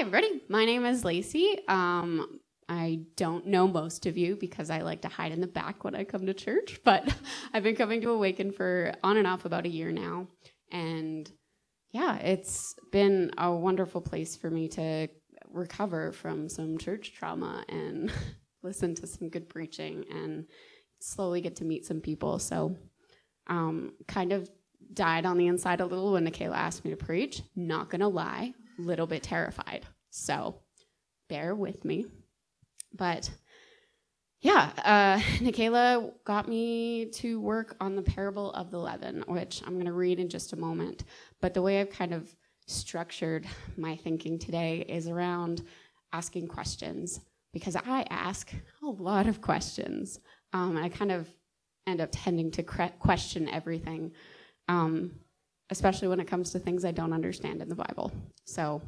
Hi, everybody. My name is Lacey. Um, I don't know most of you because I like to hide in the back when I come to church, but I've been coming to Awaken for on and off about a year now. And yeah, it's been a wonderful place for me to recover from some church trauma and listen to some good preaching and slowly get to meet some people. So, um, kind of died on the inside a little when Nikayla asked me to preach. Not gonna lie, little bit terrified. So bear with me. But yeah, uh, Nikayla got me to work on the parable of the leaven, which I'm going to read in just a moment. But the way I've kind of structured my thinking today is around asking questions because I ask a lot of questions. Um, I kind of end up tending to question everything. Um, especially when it comes to things I don't understand in the Bible. So,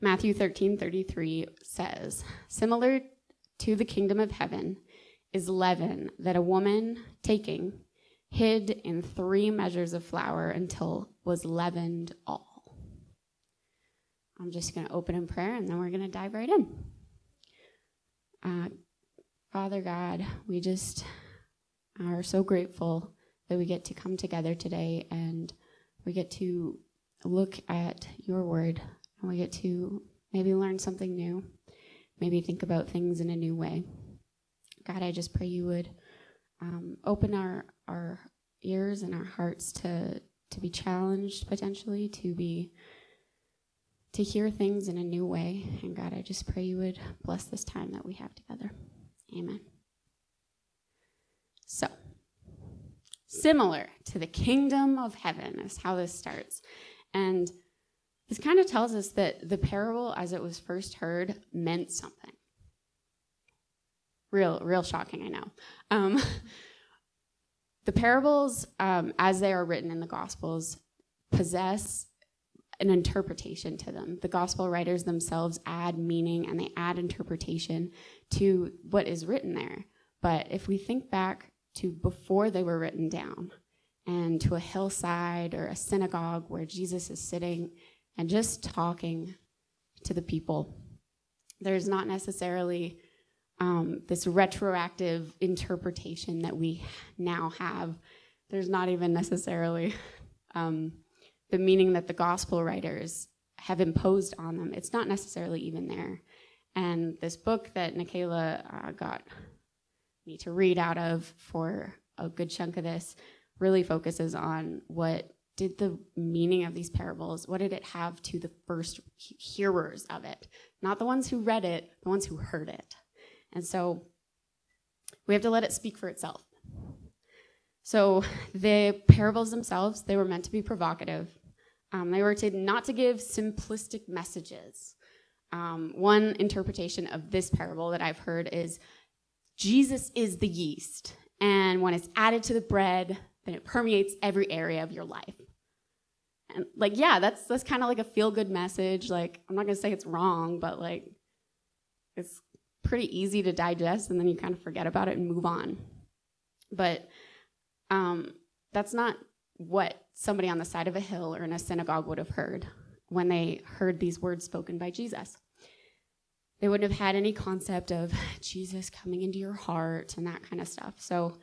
Matthew 13 33 says, Similar to the kingdom of heaven is leaven that a woman taking hid in three measures of flour until was leavened all. I'm just going to open in prayer and then we're going to dive right in. Uh, Father God, we just are so grateful that we get to come together today and we get to look at your word and we get to maybe learn something new, maybe think about things in a new way. God, I just pray you would um, open our, our ears and our hearts to, to be challenged potentially, to be to hear things in a new way. And God, I just pray you would bless this time that we have together. Amen. So, similar to the kingdom of heaven is how this starts. And this kind of tells us that the parable, as it was first heard, meant something. Real, real shocking, I know. Um, the parables, um, as they are written in the Gospels, possess an interpretation to them. The Gospel writers themselves add meaning and they add interpretation to what is written there. But if we think back to before they were written down and to a hillside or a synagogue where Jesus is sitting and just talking to the people. There's not necessarily um, this retroactive interpretation that we now have. There's not even necessarily um, the meaning that the gospel writers have imposed on them. It's not necessarily even there. And this book that Nikayla uh, got me to read out of for a good chunk of this really focuses on what did the meaning of these parables what did it have to the first hearers of it? Not the ones who read it the ones who heard it. And so we have to let it speak for itself. So the parables themselves they were meant to be provocative. Um, they were to not to give simplistic messages. Um, one interpretation of this parable that i've heard is Jesus is the yeast. And when it's added to the bread, then it permeates every area of your life. And like, yeah, that's that's kind of like a feel-good message. Like, I'm not gonna say it's wrong, but like it's pretty easy to digest and then you kind of forget about it and move on. But um, that's not what somebody on the side of a hill or in a synagogue would have heard when they heard these words spoken by Jesus they wouldn't have had any concept of Jesus coming into your heart and that kind of stuff. So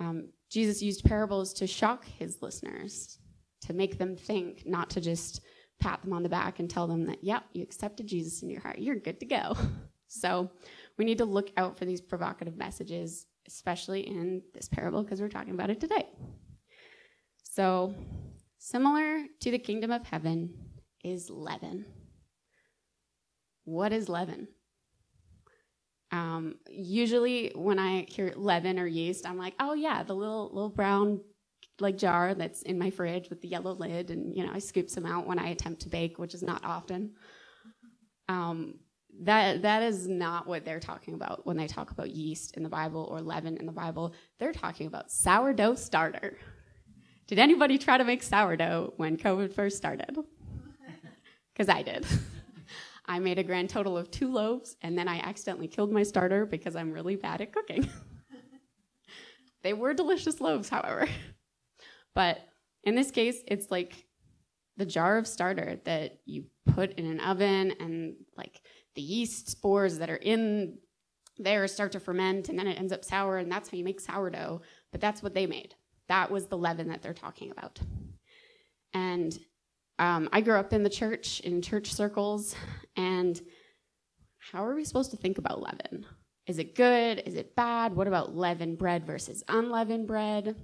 um, Jesus used parables to shock his listeners, to make them think, not to just pat them on the back and tell them that, yep, you accepted Jesus in your heart, you're good to go. So we need to look out for these provocative messages, especially in this parable, because we're talking about it today. So, similar to the kingdom of heaven is leaven what is leaven? Um, usually, when I hear leaven or yeast, I'm like, oh yeah, the little little brown like jar that's in my fridge with the yellow lid, and you know I scoop some out when I attempt to bake, which is not often. Um, that that is not what they're talking about when they talk about yeast in the Bible or leaven in the Bible. They're talking about sourdough starter. Did anybody try to make sourdough when COVID first started? Because I did. I made a grand total of two loaves, and then I accidentally killed my starter because I'm really bad at cooking. they were delicious loaves, however. But in this case, it's like the jar of starter that you put in an oven and like the yeast spores that are in there start to ferment and then it ends up sour and that's how you make sourdough but that's what they made that was the leaven that they're talking about and um, i grew up in the church in church circles and how are we supposed to think about leaven is it good is it bad what about leavened bread versus unleavened bread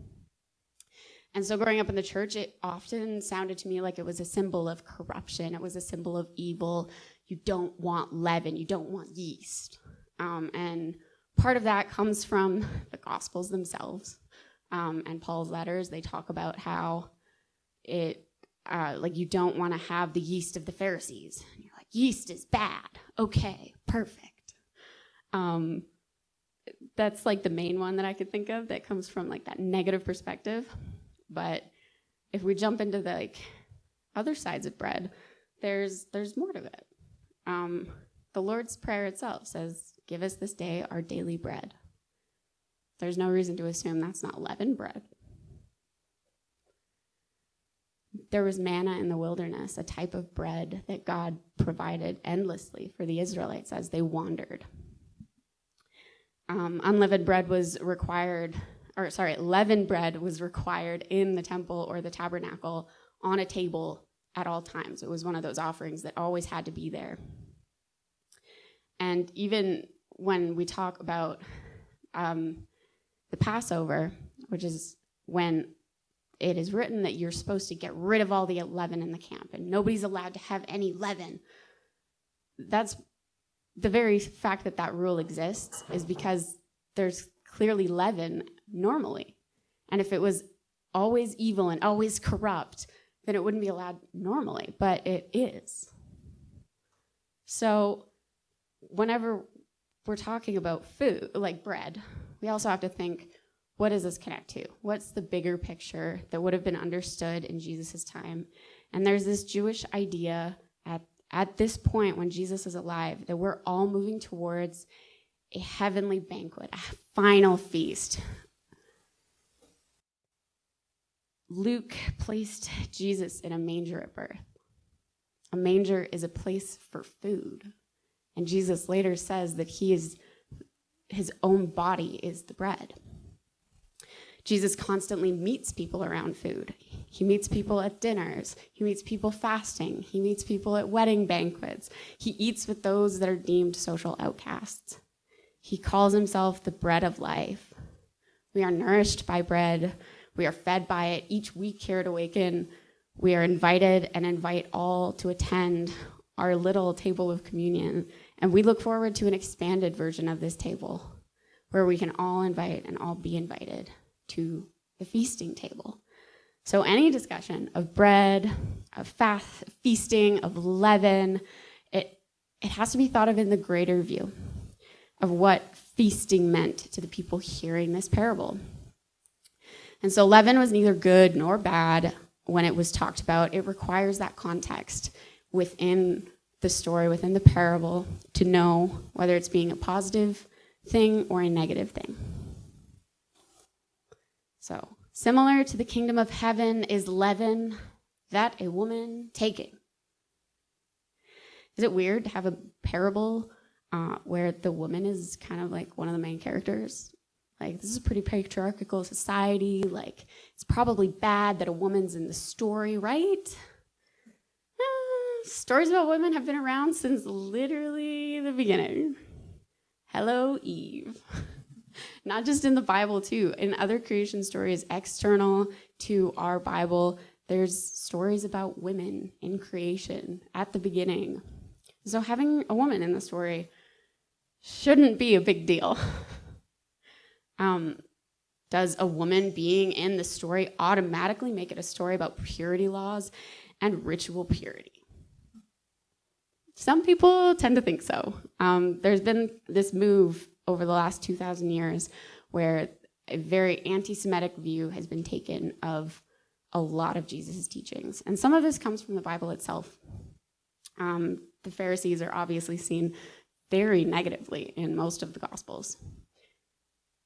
and so growing up in the church, it often sounded to me like it was a symbol of corruption. It was a symbol of evil. You don't want leaven, you don't want yeast. Um, and part of that comes from the Gospels themselves um, and Paul's letters. They talk about how it, uh, like, you don't want to have the yeast of the Pharisees. And you're like, yeast is bad. Okay, perfect. Um, that's like the main one that I could think of that comes from like that negative perspective. But if we jump into the like other sides of bread, there's there's more to it. Um, the Lord's Prayer itself says, "Give us this day our daily bread." There's no reason to assume that's not leavened bread. There was manna in the wilderness, a type of bread that God provided endlessly for the Israelites as they wandered. Um, unleavened bread was required or sorry, leavened bread was required in the temple or the tabernacle on a table at all times. It was one of those offerings that always had to be there. And even when we talk about um, the Passover, which is when it is written that you're supposed to get rid of all the leaven in the camp and nobody's allowed to have any leaven. That's the very fact that that rule exists is because there's clearly leaven normally. And if it was always evil and always corrupt, then it wouldn't be allowed normally, but it is. So, whenever we're talking about food, like bread, we also have to think what does this connect to? What's the bigger picture that would have been understood in Jesus' time? And there's this Jewish idea at, at this point when Jesus is alive that we're all moving towards a heavenly banquet, a final feast. Luke placed Jesus in a manger at birth. A manger is a place for food. And Jesus later says that he is his own body is the bread. Jesus constantly meets people around food. He meets people at dinners. He meets people fasting. He meets people at wedding banquets. He eats with those that are deemed social outcasts. He calls himself the bread of life. We are nourished by bread. We are fed by it each week here at Awaken. We are invited and invite all to attend our little table of communion. And we look forward to an expanded version of this table where we can all invite and all be invited to the feasting table. So, any discussion of bread, of fast, feasting, of leaven, it, it has to be thought of in the greater view of what feasting meant to the people hearing this parable. And so leaven was neither good nor bad when it was talked about. It requires that context within the story, within the parable, to know whether it's being a positive thing or a negative thing. So, similar to the kingdom of heaven is leaven that a woman taking. Is it weird to have a parable uh, where the woman is kind of like one of the main characters. Like, this is a pretty patriarchal society. Like, it's probably bad that a woman's in the story, right? Uh, stories about women have been around since literally the beginning. Hello, Eve. Not just in the Bible, too. In other creation stories external to our Bible, there's stories about women in creation at the beginning. So, having a woman in the story shouldn't be a big deal. um, does a woman being in the story automatically make it a story about purity laws and ritual purity? some people tend to think so. Um, there's been this move over the last 2,000 years where a very anti Semitic view has been taken of a lot of Jesus' teachings. And some of this comes from the Bible itself. Um, the Pharisees are obviously seen very negatively in most of the Gospels.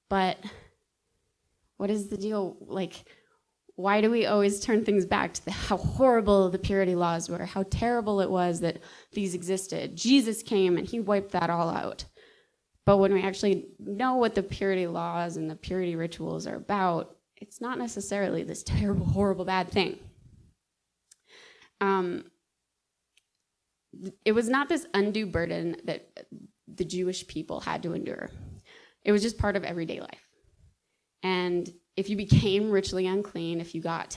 But what is the deal? Like, why do we always turn things back to the, how horrible the purity laws were, how terrible it was that these existed? Jesus came and he wiped that all out. But when we actually know what the purity laws and the purity rituals are about, it's not necessarily this terrible, horrible, bad thing. Um, it was not this undue burden that the Jewish people had to endure. It was just part of everyday life. And if you became ritually unclean, if you got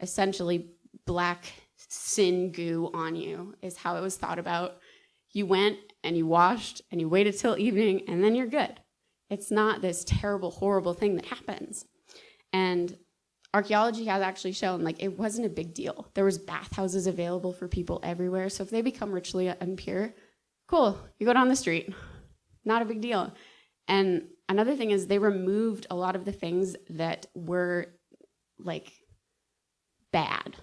essentially black sin goo on you, is how it was thought about. You went and you washed and you waited till evening and then you're good. It's not this terrible, horrible thing that happens. And archaeology has actually shown like it wasn't a big deal. There was bathhouses available for people everywhere. So if they become ritually impure, cool, you go down the street. Not a big deal. And another thing is they removed a lot of the things that were like bad.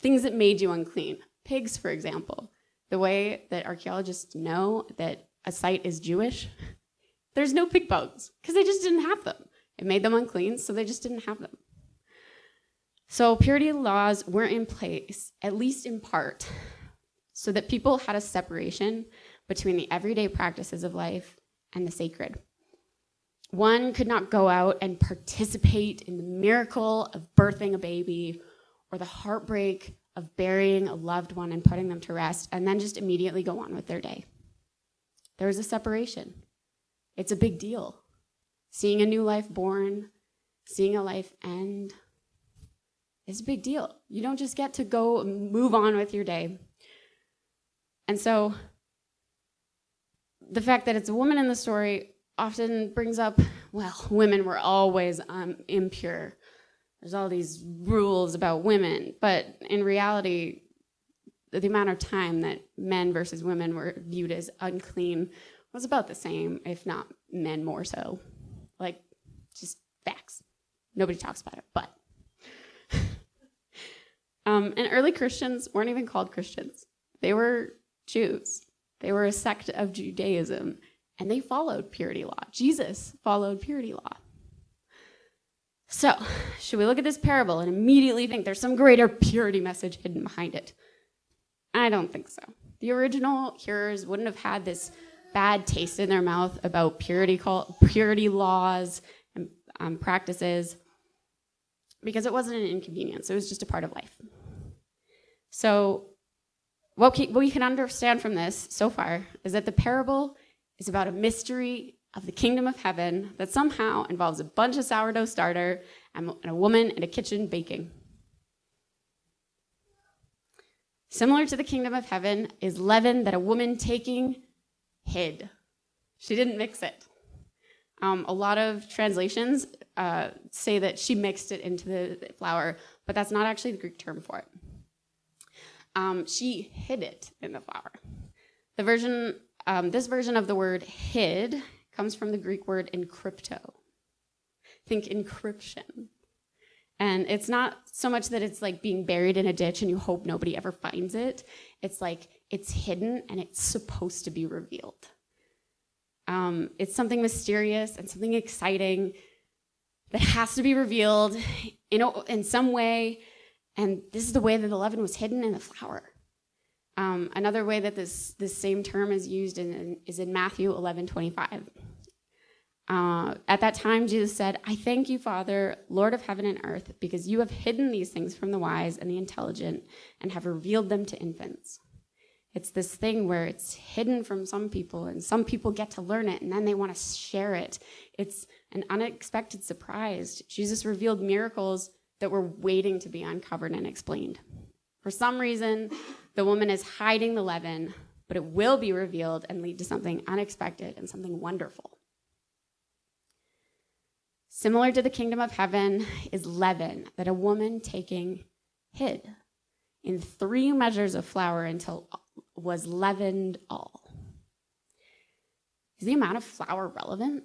Things that made you unclean. Pigs, for example. The way that archaeologists know that a site is Jewish, there's no pig bones because they just didn't have them. It made them unclean, so they just didn't have them. So purity laws were in place, at least in part, so that people had a separation between the everyday practices of life and the sacred. One could not go out and participate in the miracle of birthing a baby or the heartbreak of burying a loved one and putting them to rest and then just immediately go on with their day. There was a separation. It's a big deal. Seeing a new life born, seeing a life end, is a big deal. You don't just get to go move on with your day. And so the fact that it's a woman in the story often brings up well, women were always um, impure. There's all these rules about women, but in reality, the amount of time that men versus women were viewed as unclean was about the same, if not men more so. Like, just facts. Nobody talks about it, but. um, and early Christians weren't even called Christians, they were Jews. They were a sect of Judaism, and they followed purity law. Jesus followed purity law. So, should we look at this parable and immediately think there's some greater purity message hidden behind it? I don't think so. The original hearers wouldn't have had this bad taste in their mouth about purity, purity laws and um, practices because it wasn't an inconvenience, it was just a part of life. So, what we can understand from this so far is that the parable is about a mystery of the kingdom of heaven that somehow involves a bunch of sourdough starter and a woman in a kitchen baking. Similar to the kingdom of heaven is leaven that a woman taking hid. She didn't mix it. Um, a lot of translations uh, say that she mixed it into the flour, but that's not actually the Greek term for it um, she hid it in the flour. The version, um, this version of the word hid comes from the Greek word encrypto. Think encryption. And it's not so much that it's like being buried in a ditch and you hope nobody ever finds it. It's like it's hidden and it's supposed to be revealed. Um, it's something mysterious and something exciting that has to be revealed in, in some way and this is the way that the leaven was hidden in the flour. Um, another way that this, this same term is used in, is in Matthew 11 25. Uh, at that time, Jesus said, I thank you, Father, Lord of heaven and earth, because you have hidden these things from the wise and the intelligent and have revealed them to infants. It's this thing where it's hidden from some people, and some people get to learn it, and then they want to share it. It's an unexpected surprise. Jesus revealed miracles that were waiting to be uncovered and explained. For some reason, the woman is hiding the leaven, but it will be revealed and lead to something unexpected and something wonderful. Similar to the kingdom of heaven is leaven that a woman taking hid in three measures of flour until was leavened all. Is the amount of flour relevant?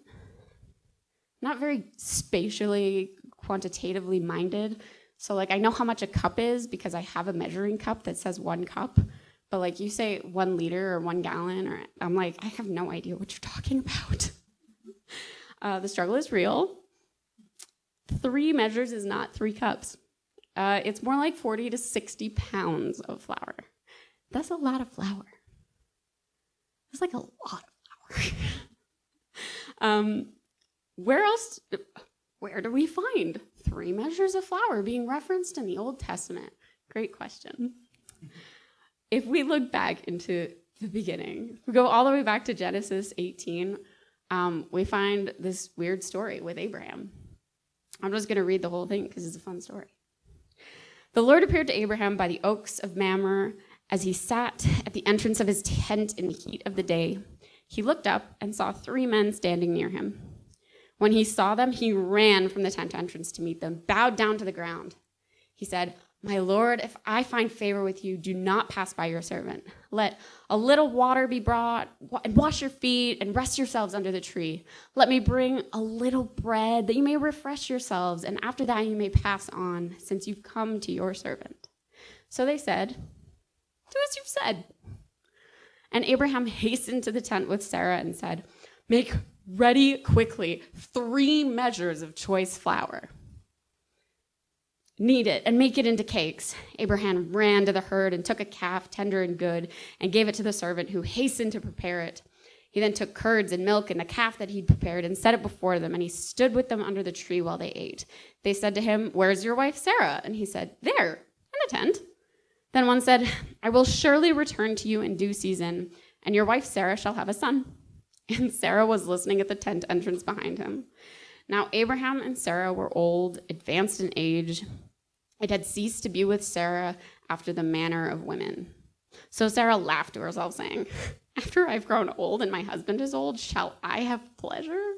Not very spatially, quantitatively minded. So, like, I know how much a cup is because I have a measuring cup that says one cup. But, like, you say one liter or one gallon, or I'm like, I have no idea what you're talking about. uh, the struggle is real. Three measures is not three cups. Uh, it's more like 40 to 60 pounds of flour. That's a lot of flour. That's like a lot of flour. um, where else? Where do we find three measures of flour being referenced in the Old Testament? Great question. If we look back into the beginning, we go all the way back to Genesis 18, um, we find this weird story with Abraham. I'm just going to read the whole thing because it's a fun story. The Lord appeared to Abraham by the oaks of Mamre as he sat at the entrance of his tent in the heat of the day. He looked up and saw three men standing near him. When he saw them, he ran from the tent entrance to meet them, bowed down to the ground. He said, my Lord, if I find favor with you, do not pass by your servant. Let a little water be brought, and wash your feet, and rest yourselves under the tree. Let me bring a little bread, that you may refresh yourselves, and after that you may pass on, since you've come to your servant. So they said, Do as you've said. And Abraham hastened to the tent with Sarah and said, Make ready quickly three measures of choice flour knead it and make it into cakes. Abraham ran to the herd and took a calf, tender and good, and gave it to the servant who hastened to prepare it. He then took curds and milk and the calf that he'd prepared and set it before them, and he stood with them under the tree while they ate. They said to him, Where's your wife Sarah? And he said, There, in the tent. Then one said, I will surely return to you in due season, and your wife Sarah shall have a son. And Sarah was listening at the tent entrance behind him. Now, Abraham and Sarah were old, advanced in age. It had ceased to be with Sarah after the manner of women. So Sarah laughed to herself, saying, After I've grown old and my husband is old, shall I have pleasure?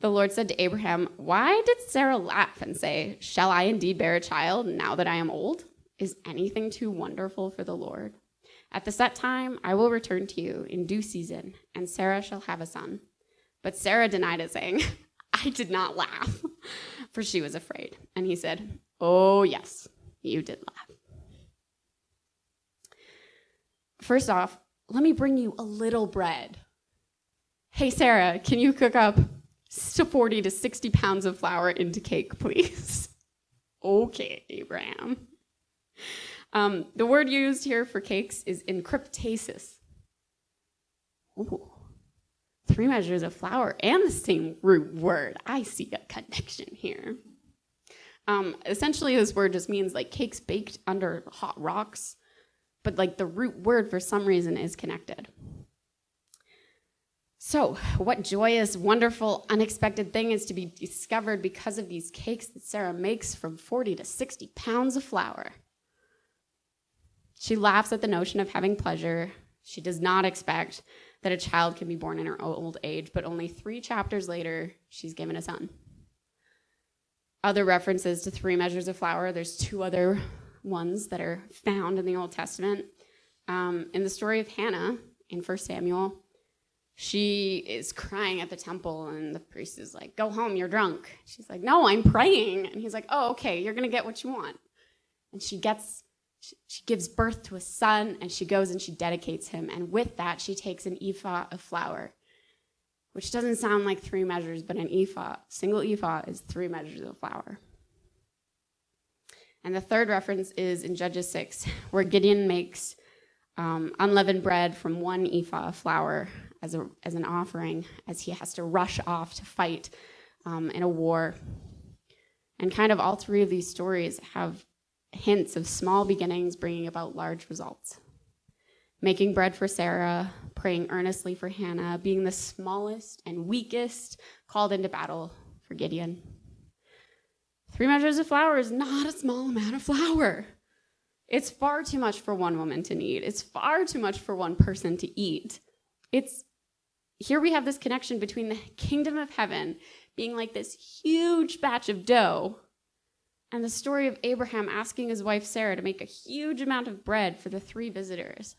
The Lord said to Abraham, Why did Sarah laugh and say, Shall I indeed bear a child now that I am old? Is anything too wonderful for the Lord? At the set time, I will return to you in due season, and Sarah shall have a son. But Sarah denied it, saying, I did not laugh, for she was afraid. And he said, Oh, yes, you did laugh. First off, let me bring you a little bread. Hey, Sarah, can you cook up 40 to 60 pounds of flour into cake, please? okay, Abraham. Um, the word used here for cakes is encryptasis. Ooh three measures of flour and the same root word. I see a connection here. Um, essentially, this word just means like cakes baked under hot rocks, but like the root word for some reason is connected. So, what joyous, wonderful, unexpected thing is to be discovered because of these cakes that Sarah makes from 40 to 60 pounds of flour? She laughs at the notion of having pleasure. She does not expect that a child can be born in her old age, but only three chapters later, she's given a son. Other references to three measures of flour, there's two other ones that are found in the Old Testament. Um, in the story of Hannah in 1 Samuel, she is crying at the temple, and the priest is like, Go home, you're drunk. She's like, No, I'm praying. And he's like, Oh, okay, you're going to get what you want. And she gets she, gives birth to a son and she goes and she dedicates him. And with that, she takes an ephah of flour, which doesn't sound like three measures, but an ephah, single ephah, is three measures of flour. And the third reference is in Judges 6, where Gideon makes um, unleavened bread from one ephah of flour as, a, as an offering as he has to rush off to fight um, in a war. And kind of all three of these stories have hints of small beginnings bringing about large results. Making bread for Sarah, praying earnestly for Hannah, being the smallest and weakest called into battle for Gideon. Three measures of flour is not a small amount of flour. It's far too much for one woman to need. It's far too much for one person to eat. It's here we have this connection between the kingdom of heaven being like this huge batch of dough and the story of Abraham asking his wife Sarah to make a huge amount of bread for the three visitors.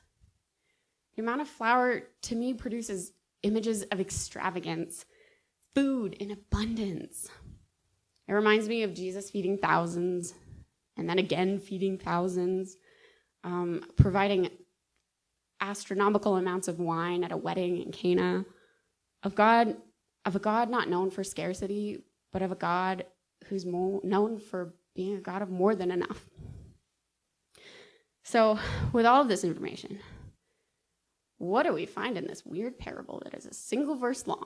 The amount of flour to me produces images of extravagance, food in abundance. It reminds me of Jesus feeding thousands and then again feeding thousands, um, providing astronomical amounts of wine at a wedding in Cana, of God, of a God not known for scarcity, but of a God who's known for being a God of more than enough. So, with all of this information, what do we find in this weird parable that is a single verse long?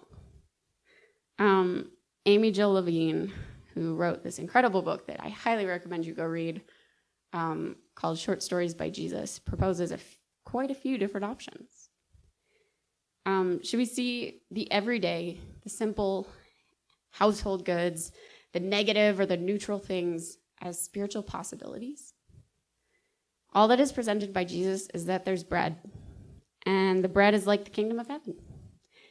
Um, Amy Jill Levine, who wrote this incredible book that I highly recommend you go read, um, called Short Stories by Jesus, proposes a f- quite a few different options. Um, should we see the everyday, the simple household goods, the negative or the neutral things as spiritual possibilities? All that is presented by Jesus is that there's bread, and the bread is like the kingdom of heaven.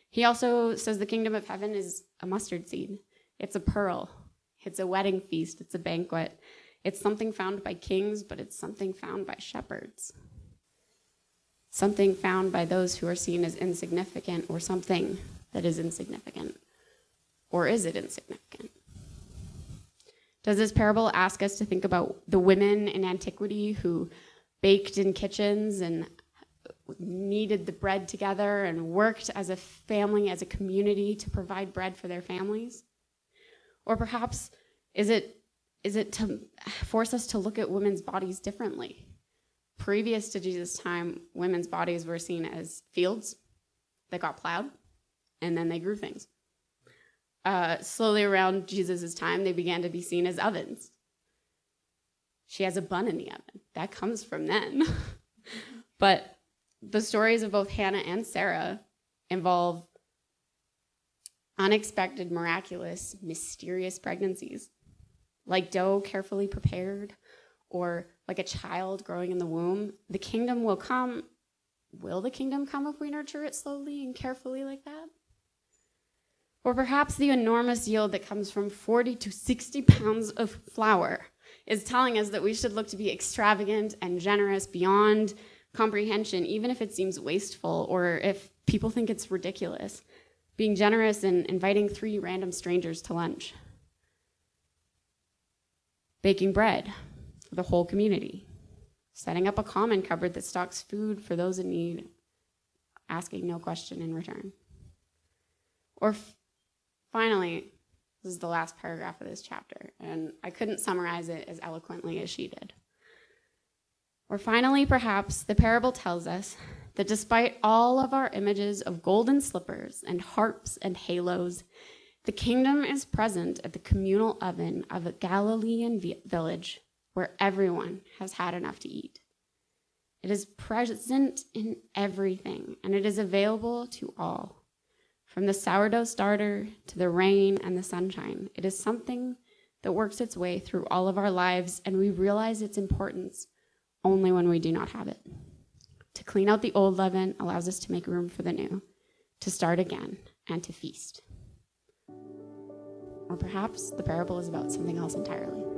He also says the kingdom of heaven is a mustard seed, it's a pearl, it's a wedding feast, it's a banquet. It's something found by kings, but it's something found by shepherds. Something found by those who are seen as insignificant, or something that is insignificant. Or is it insignificant? Does this parable ask us to think about the women in antiquity who baked in kitchens and kneaded the bread together and worked as a family, as a community to provide bread for their families? Or perhaps is it, is it to force us to look at women's bodies differently? Previous to Jesus' time, women's bodies were seen as fields that got plowed and then they grew things uh, slowly around Jesus' time, they began to be seen as ovens. She has a bun in the oven. That comes from then. but the stories of both Hannah and Sarah involve unexpected, miraculous, mysterious pregnancies, like dough carefully prepared, or like a child growing in the womb. The kingdom will come. Will the kingdom come if we nurture it slowly and carefully like that? Or perhaps the enormous yield that comes from 40 to 60 pounds of flour is telling us that we should look to be extravagant and generous beyond comprehension, even if it seems wasteful or if people think it's ridiculous. Being generous and inviting three random strangers to lunch. Baking bread for the whole community. Setting up a common cupboard that stocks food for those in need, asking no question in return. Or Finally, this is the last paragraph of this chapter, and I couldn't summarize it as eloquently as she did. Or finally, perhaps, the parable tells us that despite all of our images of golden slippers and harps and halos, the kingdom is present at the communal oven of a Galilean village where everyone has had enough to eat. It is present in everything, and it is available to all. From the sourdough starter to the rain and the sunshine, it is something that works its way through all of our lives, and we realize its importance only when we do not have it. To clean out the old leaven allows us to make room for the new, to start again, and to feast. Or perhaps the parable is about something else entirely.